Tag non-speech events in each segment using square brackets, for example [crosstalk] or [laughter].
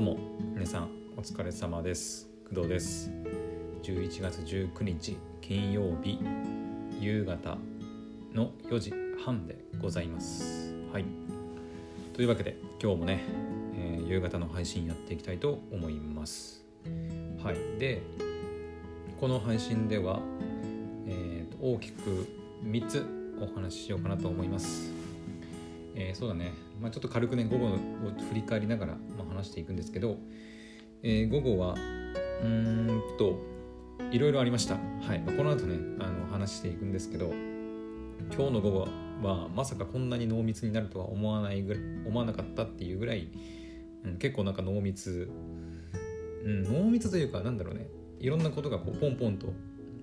うも皆さんお疲れ様です。工藤です。11月19日金曜日夕方の4時半でございます。はい。というわけで今日もね、えー、夕方の配信やっていきたいと思います。はい。でこの配信では、えー、と大きく3つお話ししようかなと思います。えー、そうだね、まあ、ちょっと軽くね午後を振り返りながら、話していくんですけど、えー、午後はうーんといろいろありました、はい。まあ、この後ねあの話していくんですけど今日の午後はまさかこんなに濃密になるとは思わないぐらい思わなかったっていうぐらい、うん、結構なんか濃密、うん、濃密というかなんだろうね。いろんなことがこうポンポンと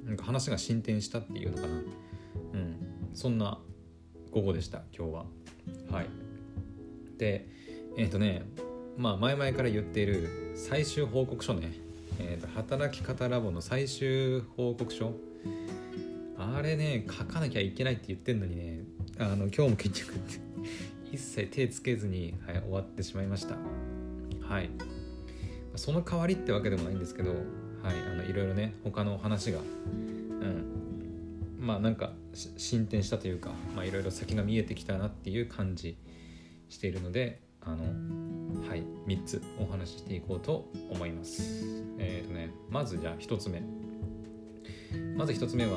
なんか話が進展したっていうのかな、うん、そんな午後でした今日は。はい。でえっ、ー、とねまあ前々から言っている最終報告書ね、えーと、働き方ラボの最終報告書。あれね書かなきゃいけないって言ってんのにね。あの今日も結局一切手つけずに、はい、終わってしまいました。はい。その代わりってわけでもないんですけどはいあのいろいろね他の話がうん。まあなんか進展したというかまあいろいろ先が見えてきたなっていう感じしているのであのはい3つお話ししていこうと思います。えっ、ー、とねまずじゃあ1つ目。まず1つ目は、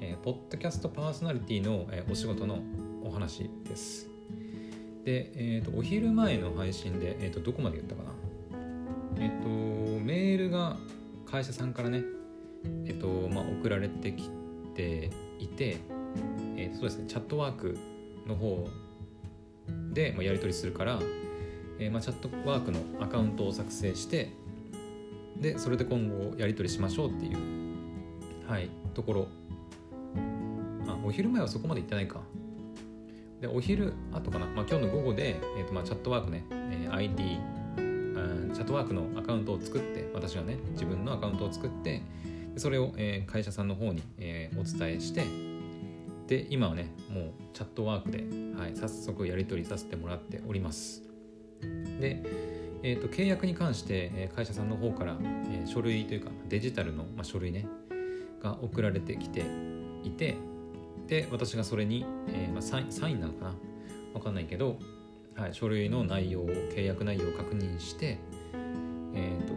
えー、ポッドキャストパーソナリティの、えー、お仕事のお話です。で、えーと、お昼前の配信で、えーと、どこまで言ったかな。えっ、ー、とメールが会社さんからねえっ、とまあ送られてきていて、えー、そうですねチャットワークの方で、まあ、やり取りするから、えーまあ、チャットワークのアカウントを作成してでそれで今後やり取りしましょうっていうはいところ。あお昼前はそこまで行ってないか。でお昼後かな、まあ、今日の午後で、えーとまあ、チャットワークね、えー、ID チャットワークのアカウントを作って私がね自分のアカウントを作ってそれを、えー、会社さんの方に、えー、お伝えしてで今はねもうチャットワークで、はい、早速やり取りさせてもらっております。で、えーと、契約に関して、会社さんの方から、え、書類というかデジタルの、ま、書類ねが送られてきていてで私がそれに、えーま、サインサインなのかな？わかんないけど、はい、書類の内容を契約内容を確認してえ、ー、と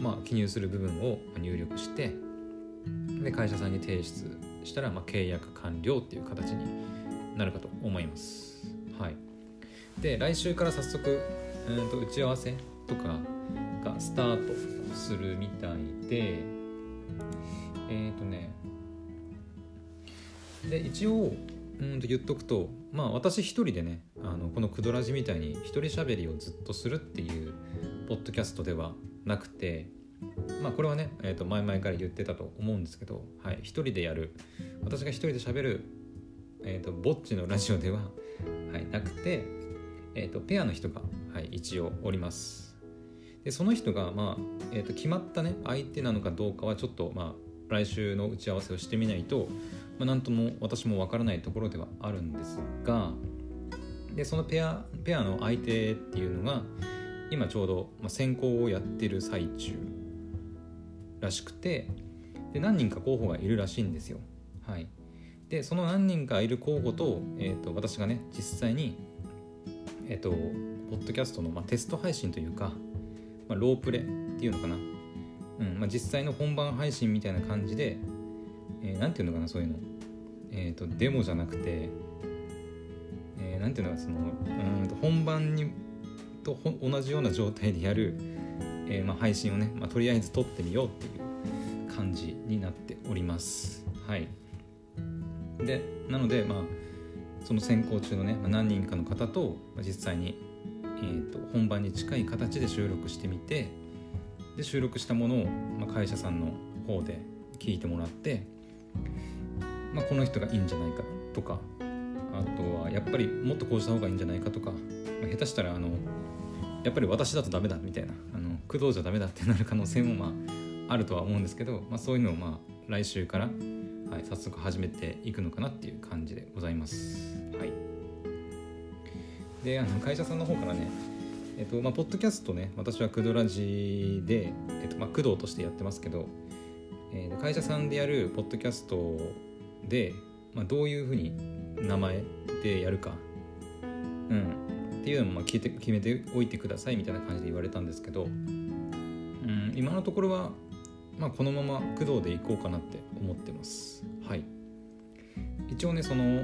まあ記入する部分を入力してで会社さんに提出したら、まあ、契約完了っていう形になるかと思います。はい、で来週から早速、うんと打ち合わせとかがスタートするみたいでえっ、ー、とねで一応うんと言っとくとまあ私一人でねあのこのクドラジみたいに一人喋りをずっとするっていうポッドキャストではなくてまあこれはね、えー、と前々から言ってたと思うんですけど、はい、一人でやる私が一人で喋る、えー、とぼっちのラジオでは、はい、なくて、えー、とペアの人が、はい、一応おりますでその人が、まあえー、と決まったね相手なのかどうかはちょっとまあ来週の打ち合わせをしてみないと、まあ、なんとも私もわからないところではあるんですがでそのペアペアの相手っていうのが今ちょうど、まあ、選考をやってる最中らしくてで何人か候補がいるらしいんですよ。はい、でその何人かいる候補と,、えーと、私がね実際にえっ、とポッドキャストの、まあ、テスト配信というか、まあ、ロープレっていうのかな、うんまあ、実際の本番配信みたいな感じで何、えー、ていうのかなそういうの。えっ、ー、とデモじゃなくてえー、ていうのかそのうんと本番にと同じような状態でやるえー、まあ、配信をね、まあ、とりあえず撮ってみようっていう感じになっております。はい。でなのでまあその選考中のね、何人かの方と、実際に、えーと、本番に近い形で収録してみてで収録したものを、まあ、会社さんの方で聞いてもらって、まあ、この人がいいんじゃないかとかあとはやっぱりもっとこうした方がいいんじゃないかとか、まあ、下手したらあのやっぱり私だとダメだみたいなあの工藤じゃダメだってなる可能性もまああるとは思うんですけど、まあ、そういうのをまあ来週から、はい、早速始めていくのかなっていう感じでございます。はい、であの会社さんの方からね、えっとまあ、ポッドキャストね私はクドラジで、えっとまあ、工藤としてやってますけど、えー、会社さんでやるポッドキャストで、まあ、どういうふうに名前でやるか、うん、っていうのもまあ決めて決めておいてくださいみたいな感じで言われたんですけど、うん、今のところは、まあ、このまま工藤でいこうかなって思ってます。はい、一応ねその、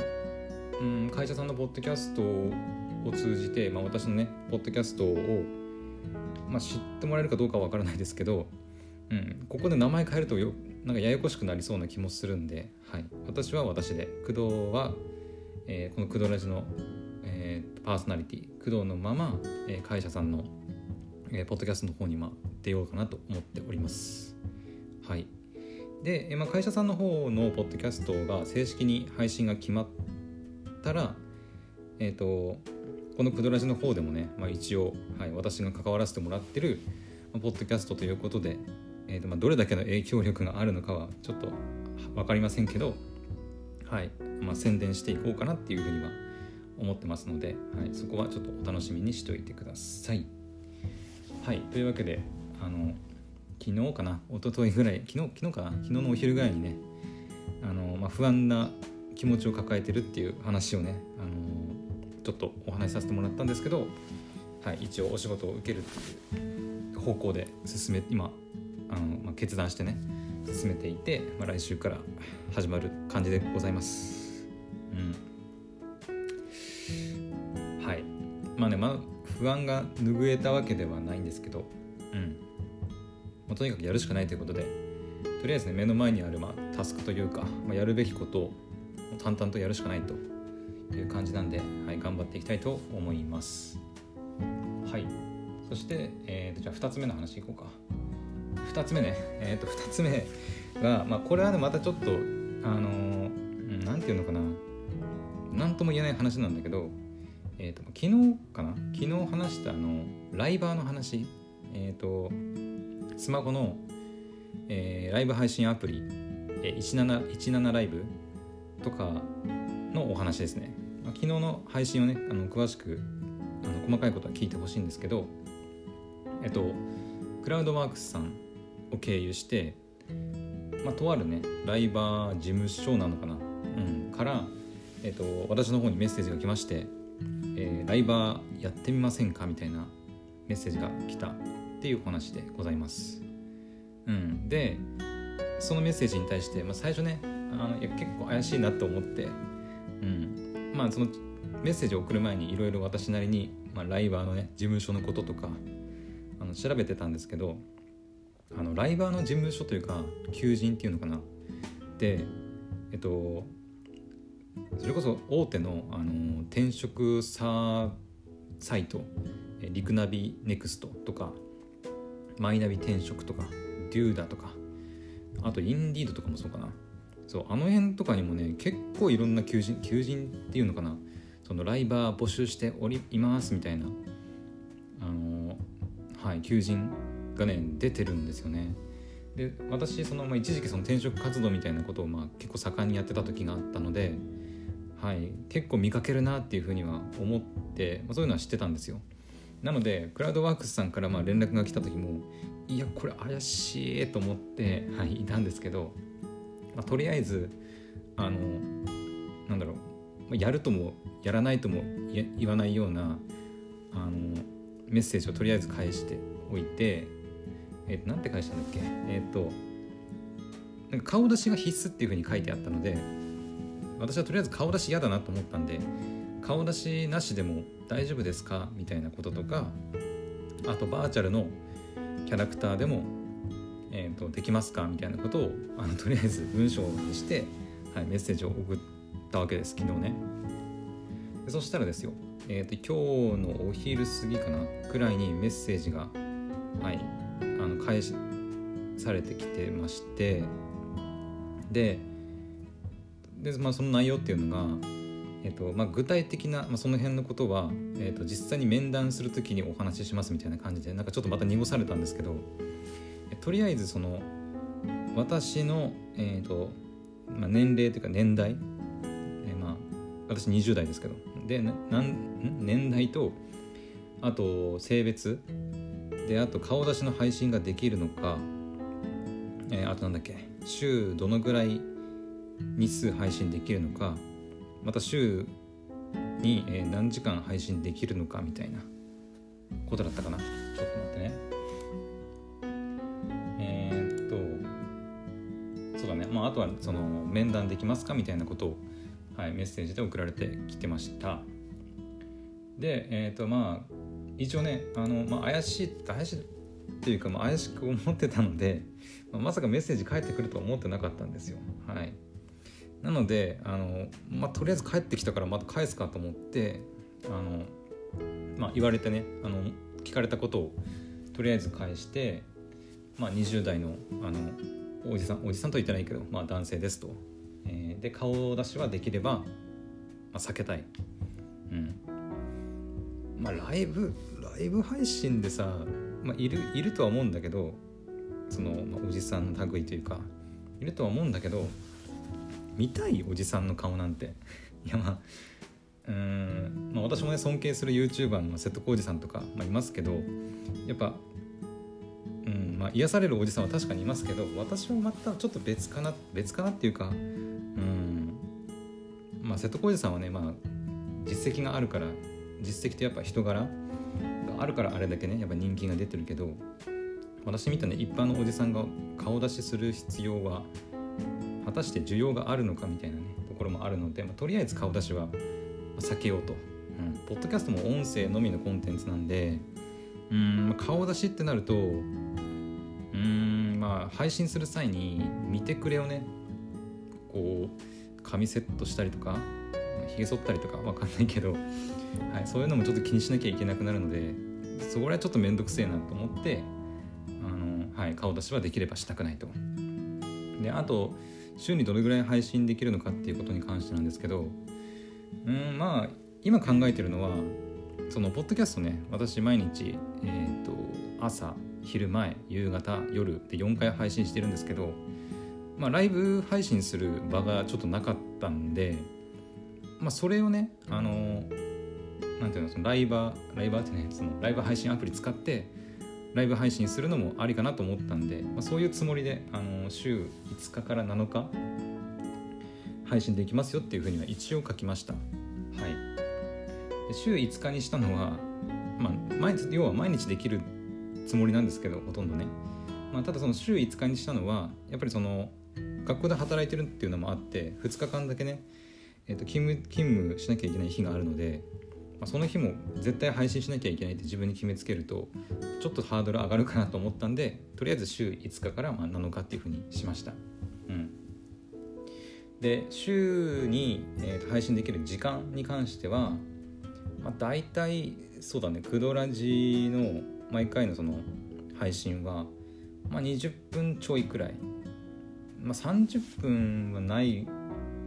うん、会社さんのポッドキャストを通じて、まあ、私のねポッドキャストを、まあ、知ってもらえるかどうかは分からないですけど、うん、ここで名前変えるとよなんかややこしくなりそうな気もするんで、はい、私は私で工藤は、えー、この工藤ラジの、えー、パーソナリティ工藤のまま、えー、会社さんの、えー、ポッドキャストの方に、まあ、出ようかなと思っております。はい、で、まあ、会社さんの方のポッドキャストが正式に配信が決まったら、え、ー、とこのクドラジの方でもね、まあ、一応、はい、私が関わらせてもらってる、ま、ポッドキャストということで、えーとまあ、どれだけの影響力があるのかはちょっと分かりませんけど、はいまあ、宣伝していこうかなっていうふうには思ってますので、はい、そこはちょっとお楽しみにしておいてください。はい、というわけであの昨日かな？一昨日ぐらい。昨日昨日かな？昨日のお昼ぐらいにねあの、まあ、不安な気持ちを抱えてるっていう話をねあのちょっとお話しさせてもらったんですけど、はい、一応お仕事を受けるっていう方向で進め今あの、まあ、決断してね進めていて、まあ、来週から始まる感じでございます。うん、はい。まあね、まあ、不安が拭えたわけではないんですけど、とにかくやるしかないということでとりあえずね目の前にある、まあ、タスクというか、まあ、やるべきことを淡々とやるしかないという感じなんで、はい、頑張っていきたいと思います。はい。そして、えーと、じゃあ2つ目の話いこうか。2つ目ね、えー、と2つ目が、まあ、これはねまたちょっとあの何、て言うのかな何とも言えない話なんだけど、えーと、昨日かな？昨日話したあのライバーの話えっ、ー、とスマホの、えー、ライブ配信アプリ、えー、17, 17ライブとかのお話ですね、まあ、昨日の配信をねあの詳しくあの細かいことは聞いてほしいんですけどえっとクラウドワークスさんを経由して、まあ、とあるねライバー事務所なのかな、うん、から、えっと、私の方にメッセージが来まして「えー、ライバーやってみませんか?」みたいなメッセージが来たっていう話でございます。うん、でそのメッセージに対して、まあ、最初ねあのいや結構怪しいなと思って、うん、まあそのメッセージを送る前にいろいろ私なりに、まあ、ライバーのね事務所のこととかあの調べてたんですけどあのライバーの事務所というか求人っていうのかな。でえっとそれこそ大手のあの転職ササイトリクナビネクストとかマイナビ転職とかデューダとかあとインディードとかもそうかな。そうあの辺とかにもね結構いろんな求人求人っていうのかな。そのライバー募集しておりいますみたいなあのはい求人がね出てるんですよね。で私その、まあ、一時期その転職活動みたいなことを、まあ、結構盛んにやってた時があったので、はい、結構見かけるなっていうふうには思って、まあ、そういうのは知ってたんですよ。なのでクラウドワークスさんからまあ連絡が来た時もいやこれ怪しいと思って、はい、いたんですけどまあ、とりあえずあのなんだろうやるともやらないとも言わないようなあのメッセージをとりあえず返しておいて、えー、となんて返したんだっけ？えっ、ー、となんか顔出しが必須っていうふうに書いてあったので私はとりあえず顔出し嫌だなと思ったんで顔出しなしでも大丈夫ですか？みたいなこととかあとバーチャルのキャラクターでもえーと、できますか？みたいなことをあのとりあえず文章にして、はい、メッセージを送ったわけです昨日ね。でそしたらですよ、えーと、今日のお昼過ぎかなくらいにメッセージがはいあの返しされてきてましてでで、まあ、その内容っていうのが、えーとまあ、具体的な、まあ、その辺のことは、えーと実際に面談する時にお話ししますみたいな感じでなんかちょっとまた濁されたんですけどとりあえずその私の、えーとまあ、年齢というか年代、えー、まあ私20代ですけどでなん年代とあと性別であと顔出しの配信ができるのか、えー、あとなんだっけ週どのぐらい日数配信できるのかまた週に、えー、何時間配信できるのかみたいなことだったかな。ちょっと待ってね。えー、っとそうだね。まああとはその面談できますかみたいなことを、はい、メッセージで送られてきてました。でえー、っとまあ一応ねあの、まあ、怪しい怪しいっていうか、まあ、怪しく思ってたので、まあ、まさかメッセージ返ってくるとは思ってなかったんですよ。はい。なのであの、まあ、とりあえず帰ってきたからまた返すかと思ってあの、まあ、言われてねあの聞かれたことをとりあえず返して、まあ、20代のあのおじさんおじさんと言ってないけど、まあ、男性ですと、えー、で顔出しはできれば、まあ、避けたい、うん。まあ、ライブライブ配信でさ、まあ、いるいるとは思うんだけどその、まあ、おじさんの類というかいるとは思うんだけど見たいおじさんの顔なんて。いやまあうん、まあ、私もね尊敬する YouTuber の瀬戸康史さんとか、まあ、いますけどやっぱ、うんまあ、癒されるおじさんは確かにいますけど私はまたちょっと別かな別かなっていうかうん。まあ瀬戸康史さんはねまあ実績があるから実績とやっぱ人柄があるからあれだけねやっぱ人気が出てるけど私みたいな一般のおじさんが顔出しする必要は果たして需要があるのかみたいなねところもあるので、まあ、とりあえず顔出しは避けようと、うん、ポッドキャストも音声のみのコンテンツなんでうん、まあ、顔出しってなるとうんまあ配信する際に見てくれをねこう髪セットしたりとかひげ剃ったりとかわかんないけど、はい、そういうのもちょっと気にしなきゃいけなくなるのでそこらはちょっと面倒くせえなと思ってあの、はい、顔出しはできればしたくないと。であと週にどれぐらい配信できるのかっていうことに関してなんですけどうんまあ今考えてるのはそのポッドキャストね私毎日、えーと、朝昼前夕方夜で4回配信してるんですけど、まあ、ライブ配信する場がちょっとなかったんで、まあ、それをねあのなんていうのそのライバーライバーってねそのライブ配信アプリ使ってライブ配信するのもありかなと思ったんで、まあ、そういうつもりであの週5日から7日配信できますよっていうふうには一応書きました。はい、で週5日にしたのは、まあ、毎要は毎日できるつもりなんですけどほとんどね、まあ、ただその週5日にしたのはやっぱりその学校で働いてるっていうのもあって2日間だけね、えー、と勤務勤務しなきゃいけない日があるのでまあ、その日も絶対配信しなきゃいけないって自分に決めつけるとちょっとハードル上がるかなと思ったんでとりあえず週5日からまあ7日っていうふうにしました。うん、で週に、えー、配信できる時間に関しては、まあ、大体そうだねクドラジの毎回のその配信は、まあ、20分ちょいくらい、まあ、30分はない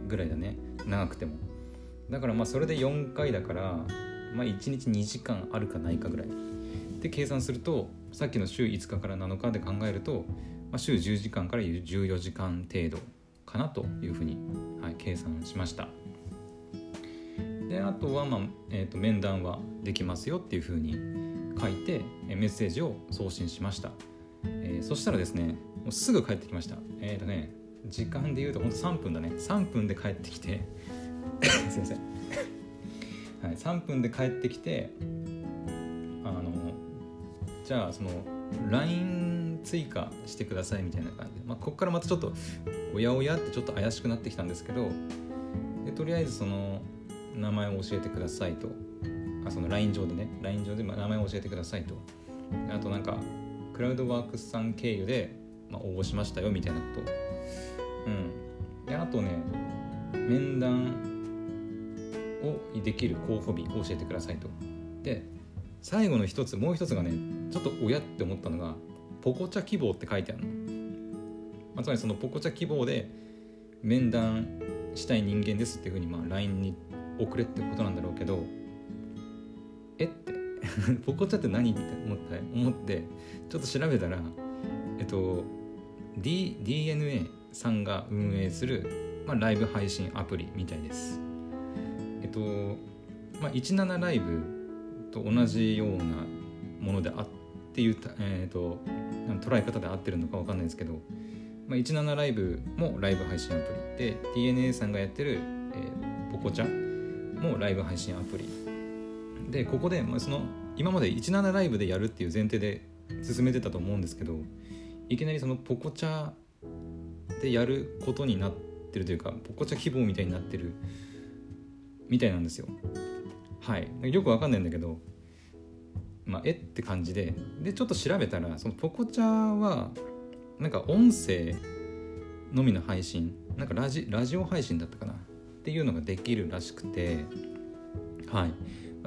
ぐらいだね長くても。だからまあそれで4回だから、まあ、1日2時間あるかないかぐらい。で計算するとさっきの週5日から7日で考えると、まあ、週10時間から14時間程度かなというふうに、はい、計算しました。であとは、まあえーと、面談はできますよっていうふうに書いてメッセージを送信しました、えー、そしたらですねもうすぐ帰ってきました。えっ、ー、とね時間で言うとほんと3分だね。3分で帰ってきて [laughs] すいません、はい、3分で帰ってきてあのじゃあその LINE 追加してくださいみたいな感じで、まあ、ここからまたちょっとおやおやってちょっと怪しくなってきたんですけどでとりあえずその名前を教えてくださいと。あその LINE 上でね。LINE 上で名前を教えてくださいと。あとなんかクラウドワークスさん経由で、まあ、応募しましたよみたいなこと。うん。であとね面談をできる候補日を教えてくださいと。で最後の一つもう一つがねちょっと親って思ったのが「ポコチャ希望」って書いてあるの。まあ、つまりそのポコチャ希望で面談したい人間ですっていうふうにまあ LINE に送れってことなんだろうけどえって [laughs] ポコチャって何って思って思ってちょっと調べたらえっと D DNA さんが運営する、まあ、ライブ配信アプリみたいです。っと、まあ、17ライブと同じようなものであっていう、えーと、捉え方で合ってるのか分かんないですけど、まあ、17ライブもライブ配信アプリで DNA さんがやってる、えー、ポコチャもライブ配信アプリ。でここで、まあ、その今まで17ライブでやるっていう前提で進めてたと思うんですけどいきなりそのポコチャでやることになってるというかポコチャ希望みたいになってるみたいなんですよ。はい。よくわかんないんだけどまあえって感じででちょっと調べたらそのポコチャはなんか音声のみの配信なんかラジラジオ配信だったかなっていうのができるらしくてはい。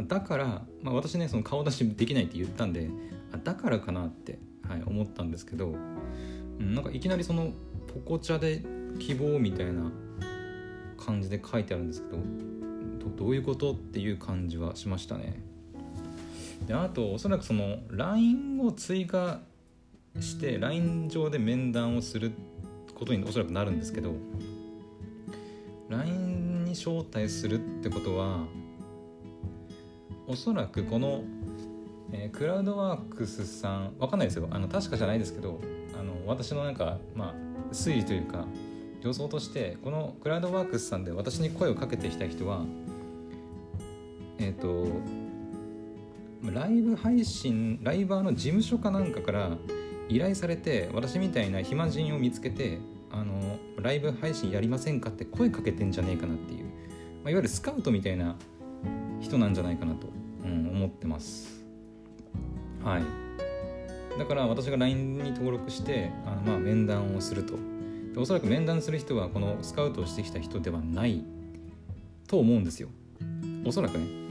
だから、まあ、私ねその顔出しできないって言ったんであだからかなって、はい、思ったんですけど、うん、なんかいきなりそのポコチャで希望みたいな感じで書いてあるんですけどどういうことっていう感じはしましたね。であとおそらくその LINE を追加して LINE 上で面談をすることにおそらくなるんですけど LINE に招待するってことはおそらくこの、えー、クラウドワークスさんわかんないですよ。あの確かじゃないですけどあの私のなんかまあ推理というか予想としてこのクラウドワークスさんで私に声をかけてきた人はえっ、ー、とライブ配信ライバーの事務所かなんかから依頼されて私みたいな暇人を見つけてあのライブ配信やりませんかって声かけてんじゃねえかなっていう、まあ、いわゆるスカウトみたいな人なんじゃないかなと、うん、思ってます。はい。だから私が LINE に登録してあのまあ面談をすると。でおそらく面談する人はこのスカウトをしてきた人ではないと思うんですよ。おそらくね。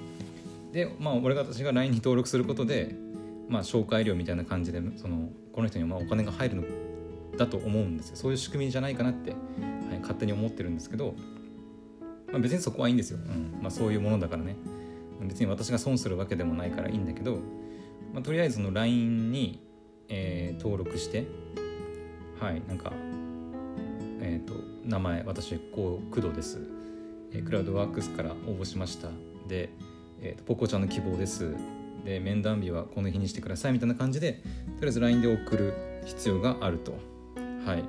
でまあ俺が私が LINE に登録することでまあ紹介料みたいな感じでそのこの人にまあお金が入るのだと思うんですよ。そういう仕組みじゃないかなって、はい、勝手に思ってるんですけど、まあ、別にそこはいいんですよ、うん。まあ、そういうものだからね。別に私が損するわけでもないからいいんだけど、まあ、とりあえずの LINE に、えー、登録してはいなんかえっ、ー、と名前私こう工藤です、えー、クラウドワークスから応募しました。で、えーと、ポコちゃんの希望です。で面談日はこの日にしてくださいみたいな感じでとりあえず LINE で送る必要があると。はい。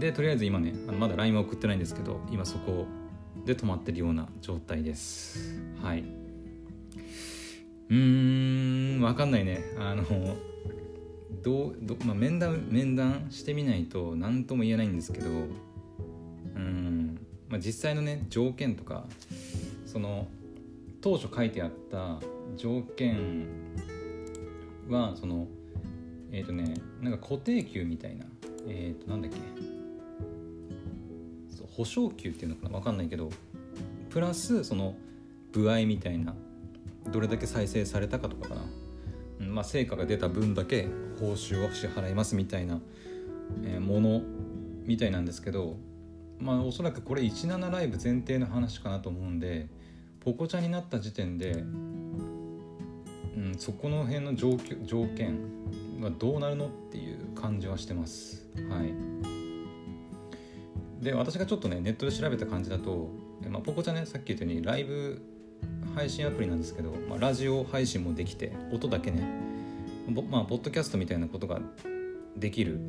でとりあえず今ねあのまだ LINE は送ってないんですけど今そこで止まってるような状態です。はい。うん分かんないね。あのどうど、まあ、面談面談してみないと何とも言えないんですけどうん、まあ、実際のね条件とかその当初書いてあった条件はそのえっ、ー、とねなんか固定給みたいなえっ、ー、となんだっけ保証給っていうのかな分かんないけどプラスその歩合みたいなどれだけ再生されたかとかかな、まあ、成果が出た分だけ報酬を支払いますみたいな、えー、ものみたいなんですけどまあおそらくこれ17ライブ前提の話かなと思うんでポコチャになった時点で、うん、そこの辺の条条件がどうなるのっていう感じはしてます。はい。で私がちょっとねネットで調べた感じだと、まあ、ポコちゃんねさっき言ったようにライブ配信アプリなんですけど、まあ、ラジオ配信もできて音だけねまあポッドキャストみたいなことができる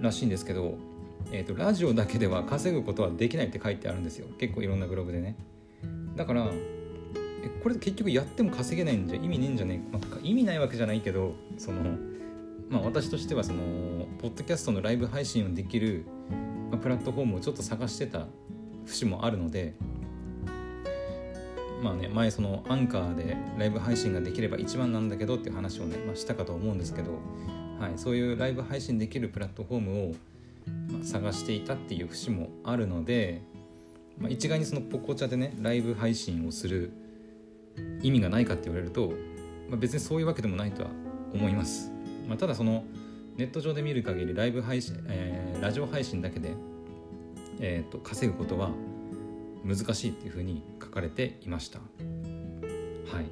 らしいんですけど、えーと、ラジオだけでは稼ぐことはできないって書いてあるんですよ。結構いろんなブログでね。だからえこれ結局やっても稼げないんじゃ意味ねえんじゃねえ、まあ、意味ないわけじゃないけどそのまあ私としてはそのポッドキャストのライブ配信をできるまあプラットフォームをちょっと探してた節もあるのでまあね前そのアンカーでライブ配信ができれば一番なんだけどっていう話をね、まあ、したかと思うんですけど、はい、そういうライブ配信できるプラットフォームを、ま探していたっていう節もあるので、まあ、一概にそのポコチャでねライブ配信をする意味がないかって言われると、まあ、別にそういうわけでもないとは思います。まあ、ただそのネット上で見る限りライブ配信、えー、ラジオ配信だけで、えーと、稼ぐことは難しいっていうふうに書かれていました。はい。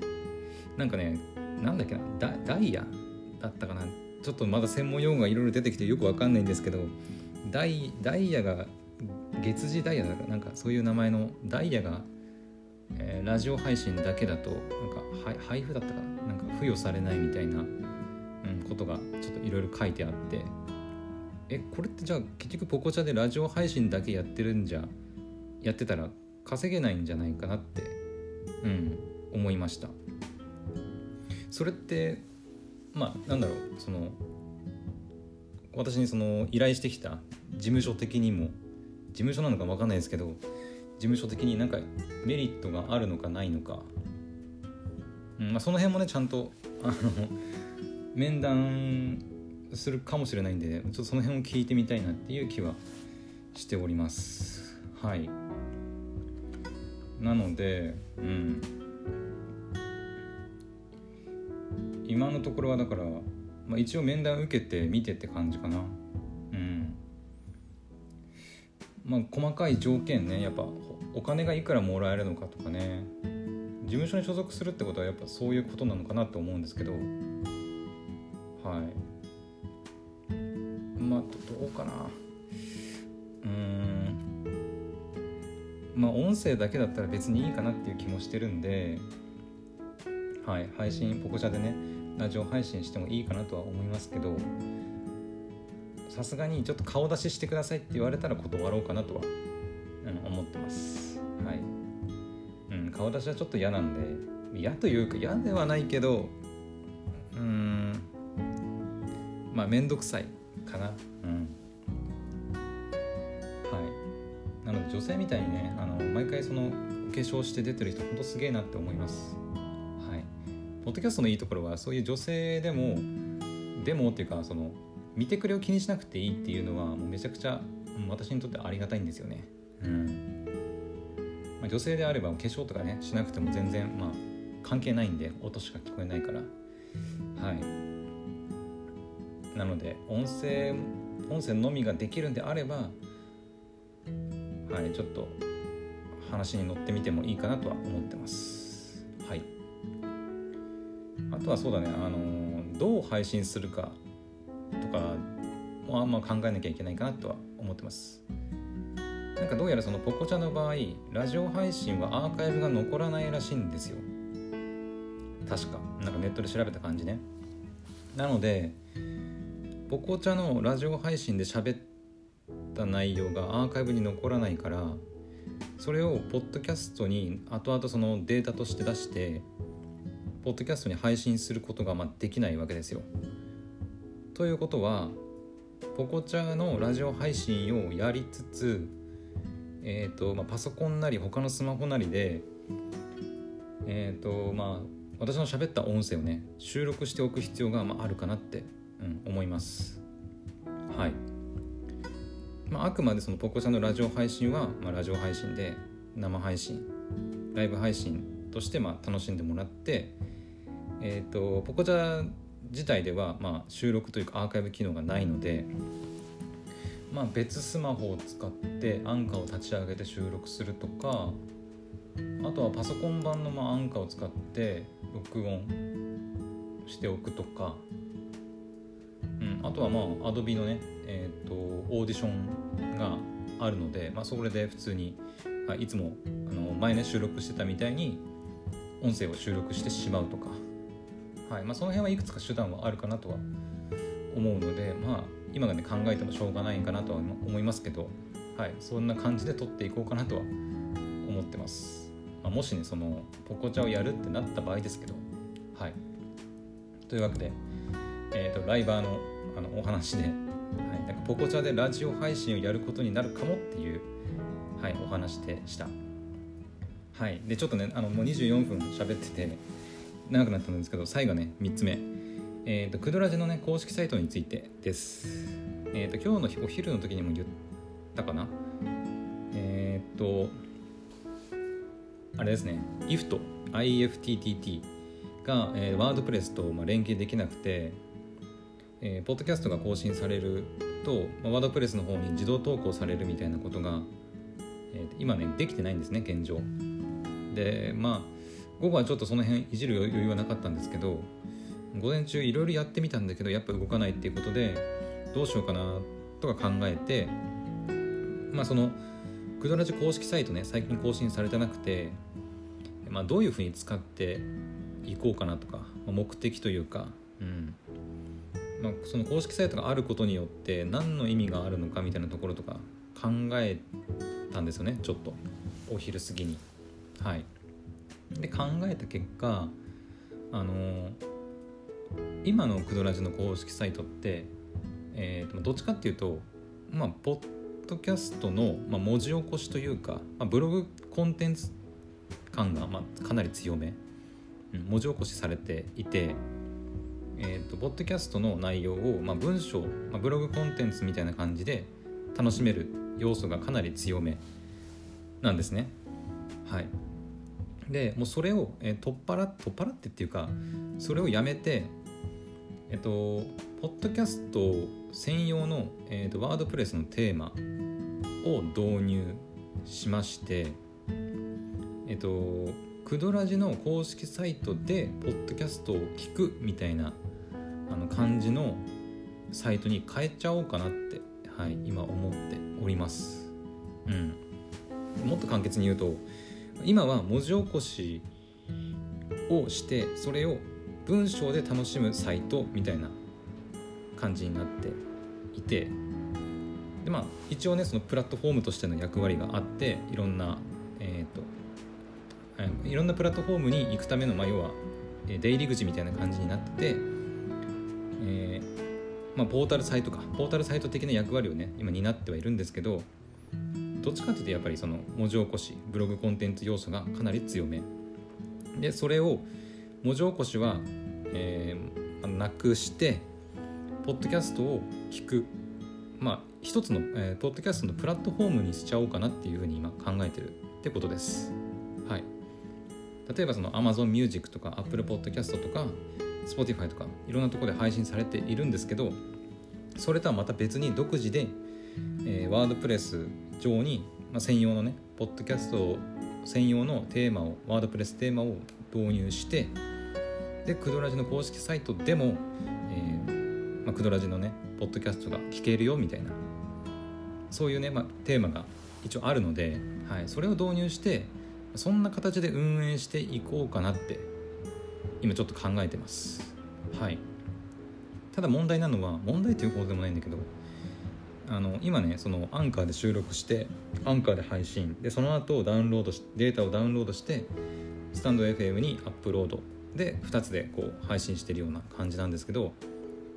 なんかねなんだっけなダダイヤ？だったかな？ちょっとまだ専門用語がいろいろ出てきてよくわかんないんですけどダイダイヤが月次ダイヤだかなんかそういう名前のダイヤが、えー、ラジオ配信だけだとなんか配布だったかな？なんか付与されないみたいな、うん、ことがちょっといろいろ書いてあって。えこれってじゃあ結局ポコチャでラジオ配信だけやってるんじゃやってたら稼げないんじゃないかなってうん思いました。それってまあなんだろう？その私にその依頼してきた事務所的にも務所なのか分かんないですけど事務所的になんかメリットがあるのかないのか、うんまあ、その辺もねちゃんとあの面談するかもしれないんでちょっとその辺を聞いてみたいなっていう気はしております。はい。なのでうん。今のところはだから、まあ、一応面談受けて見てって感じかな。まあ細かい条件ねやっぱお金がいくらもらえるのかとかね。事務所に所属するってことはやっぱそういうことなのかなと思うんですけど。はい。まあどうかな。うん。まあ音声だけだったら別にいいかなっていう気もしてるんで。はい。配信ポコチャでねラジオ配信してもいいかなとは思いますけど。さすがにちょっと顔出ししてくださいって言われたら断ろうかなとは、うん、思ってます。はい、うん、顔出しはちょっと嫌なんで嫌というか嫌ではないけどうんまあ面倒くさいかな。うん。はい。なので女性みたいにねあの毎回そのお化粧して出てる人ほんとすげえなって思います。はい。ポッドキャストのいいところはそういう女性でもでもっていうかその見てくれを気にしなくていいっていうのはもうめちゃくちゃ私にとってありがたいんですよね。うん。まあ、女性であれば化粧とかねしなくても全然まあ関係ないんで音しか聞こえないから。はい。なので音声音声のみができるんであればはいちょっと話に乗ってみてもいいかなとは思ってます。はい。あとはそうだねあのどう配信するかもあんま考えなきゃいけないかなとは思ってます。なんかどうやらそのポコチャの場合ラジオ配信はアーカイブが残らないらしいんですよ。確か。なんかネットで調べた感じね。なのでポコチャのラジオ配信で喋った内容がアーカイブに残らないからそれをポッドキャストに後々そのデータとして出してポッドキャストに配信することがまできないわけですよ。ということはポコチャのラジオ配信をやりつつ、えーとまあ、パソコンなり他のスマホなりで、えーとまあ、私の喋った音声をね収録しておく必要がまああるかなってうん、思います。はい、まあ、あくまでそのポコチャのラジオ配信は、まあ、ラジオ配信で生配信ライブ配信としてまあ楽しんでもらってえっ、ー、とポコチャ自体ではまあ収録というかアーカイブ機能がないのでまあ別スマホを使ってアンカーを立ち上げて収録するとかあとはパソコン版のまあアンカーを使って録音しておくとかうん、あとはまあ Adobe のね、えーと、オーディションがあるので、まあ、それで普通に、いつもあの前ね収録してたみたいに音声を収録してしまうとか、はいまあ、その辺はいくつか手段はあるかなとは思うのでまあ今がね考えてもしょうがないかなとは思いますけど、はい、そんな感じで撮っていこうかなとは思ってます、まあ、もしねそのポコチャをやるってなった場合ですけどはい。というわけでえーと、ライバーのあのお話で、はい、なんかポコチャでラジオ配信をやることになるかもっていう、はい、お話でした。はい、でちょっとねあのもう24分喋ってて長くなったんですけど最後ね3つ目、えーと、クドラジのね公式サイトについてです。えーと、今日のお昼の時にも言ったかな？えっ、ー、とあれですね。IFT IFTTT が、えー、ワードプレスと、まあ、連携できなくてえー、ポッドキャストが更新されると、まあ、ワードプレスの方に自動投稿されるみたいなことが、えー、今ねできてないんですね現状。でまあ午後はちょっとその辺いじる余裕はなかったんですけど午前中いろいろやってみたんだけどやっぱ動かないっていうことでどうしようかなとか考えてまあそのクドラジ公式サイトね最近更新されてなくてまあ、どういうふうに使っていこうかなとか、まあ、目的というか、うん。まあ、その公式サイトがあることによって何の意味があるのかみたいなところとか考えたんですよねちょっと。お昼過ぎに。はい、で考えた結果あの今のクドラジの公式サイトって、えー、どっちかっていうとまあポッドキャストの、まあ、文字起こしというか、まあ、ブログコンテンツ感が、まあ、かなり強め、うん、文字起こしされていて、えーと、ポッドキャストの内容を、まあ、文章、まあ、ブログコンテンツみたいな感じで楽しめる要素がかなり強めなんですね。はい、でもうそれを、えー、取っ払っ取っ払ってっていうかそれをやめてえっとポッドキャスト専用の、えーと、ワードプレスのテーマを導入しましてえっとクドラジの公式サイトでポッドキャストを聞くみたいなあの感じのサイトに変えちゃおうかなって、はい、今思っております。うん、もっと簡潔に言うと今は文字起こしをしてそれを文章で楽しむサイトみたいな感じになっていてでまあ一応ねそのプラットフォームとしての役割があっていろんなえっ、ー、といろんなプラットフォームに行くためのまあ要は出入り口みたいな感じになってて、えーまあ、ポータルサイトか。ポータルサイト的な役割をね今担ってはいるんですけどどっちかっていうとやっぱりその文字起こしブログコンテンツ要素がかなり強めでそれを文字起こしは、えー、なくしてポッドキャストを聞くまあ一つの、えー、ポッドキャストのプラットフォームにしちゃおうかなっていうふうに今考えてるってことです。はい。例えばその Amazon Music とか Apple Podcast とか Spotify とかいろんなところで配信されているんですけどそれとはまた別に独自で、えー、ワードプレス上に、まあ、専用のねポッドキャスト専用のテーマをワードプレステーマを導入してでクドラジの公式サイトでも、えーまあ、クドラジのねポッドキャストが聞けるよみたいなそういうね、まあ、テーマが一応あるので、はい、それを導入してそんな形で運営していこうかなって今ちょっと考えてます。はい。ただ問題なのは問題というほどでもないんだけどあの今ねそのアンカーで収録してアンカーで配信。でその後ダウンロードしデータをダウンロードしてスタンド FM にアップロード。で2つでこう配信してるような感じなんですけど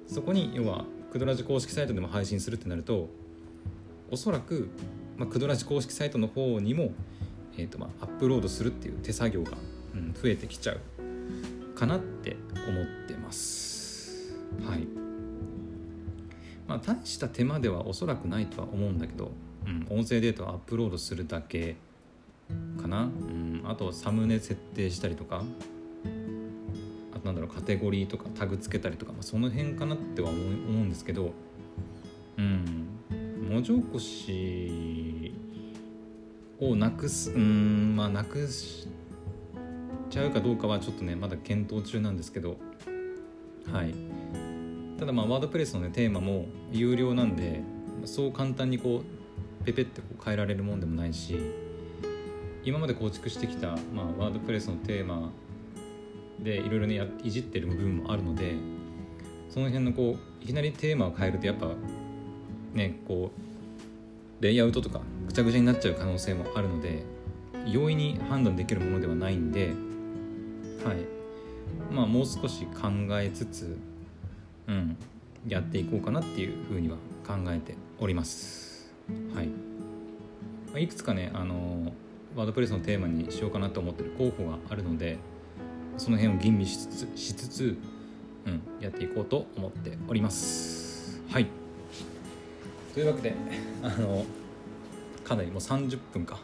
そこに要はクドラジ公式サイトでも配信するってなるとおそらく、まあ、クドラジ公式サイトの方にも、えーとまあ、アップロードするっていう手作業が、うん、増えてきちゃうかなって思ってます。はい。まあ大した手間ではおそらくないとは思うんだけど、うん、音声データをアップロードするだけかな、うん、あとサムネ設定したりとかあとなんだろうカテゴリーとかタグつけたりとか、まあ、その辺かなっては思うんですけどうん。文字起こしをなくすうんまあなくしちゃうかどうかはちょっとねまだ検討中なんですけどはい。ただまあワードプレスのねテーマも有料なんでそう簡単にこうペペってこう変えられるもんでもないし今まで構築してきた、まあ、ワードプレスのテーマでいろいろねいじってる部分もあるのでその辺のこういきなりテーマを変えるとやっぱねこうレイアウトとかぐちゃぐちゃになっちゃう可能性もあるので容易に判断できるものではないんではい。まあもう少し考えつつうん。やっていこうかなっていうふうには考えております。はい。いくつかねあのワードプレスのテーマにしようかなと思ってる候補があるのでその辺を吟味しつつしつつ、うん、やっていこうと思っております。はい。というわけであのかなりもう30分か。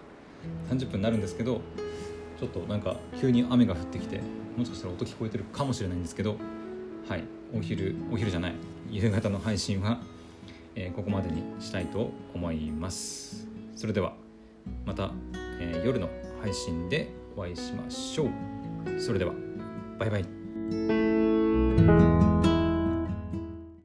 30分になるんですけどちょっとなんか急に雨が降ってきてもしかしたら音聞こえてるかもしれないんですけどはい。お昼お昼じゃない。夕方の配信は、えー、ここまでにしたいと思います。それではまた、えー、夜の配信でお会いしましょう。それではバイバイ。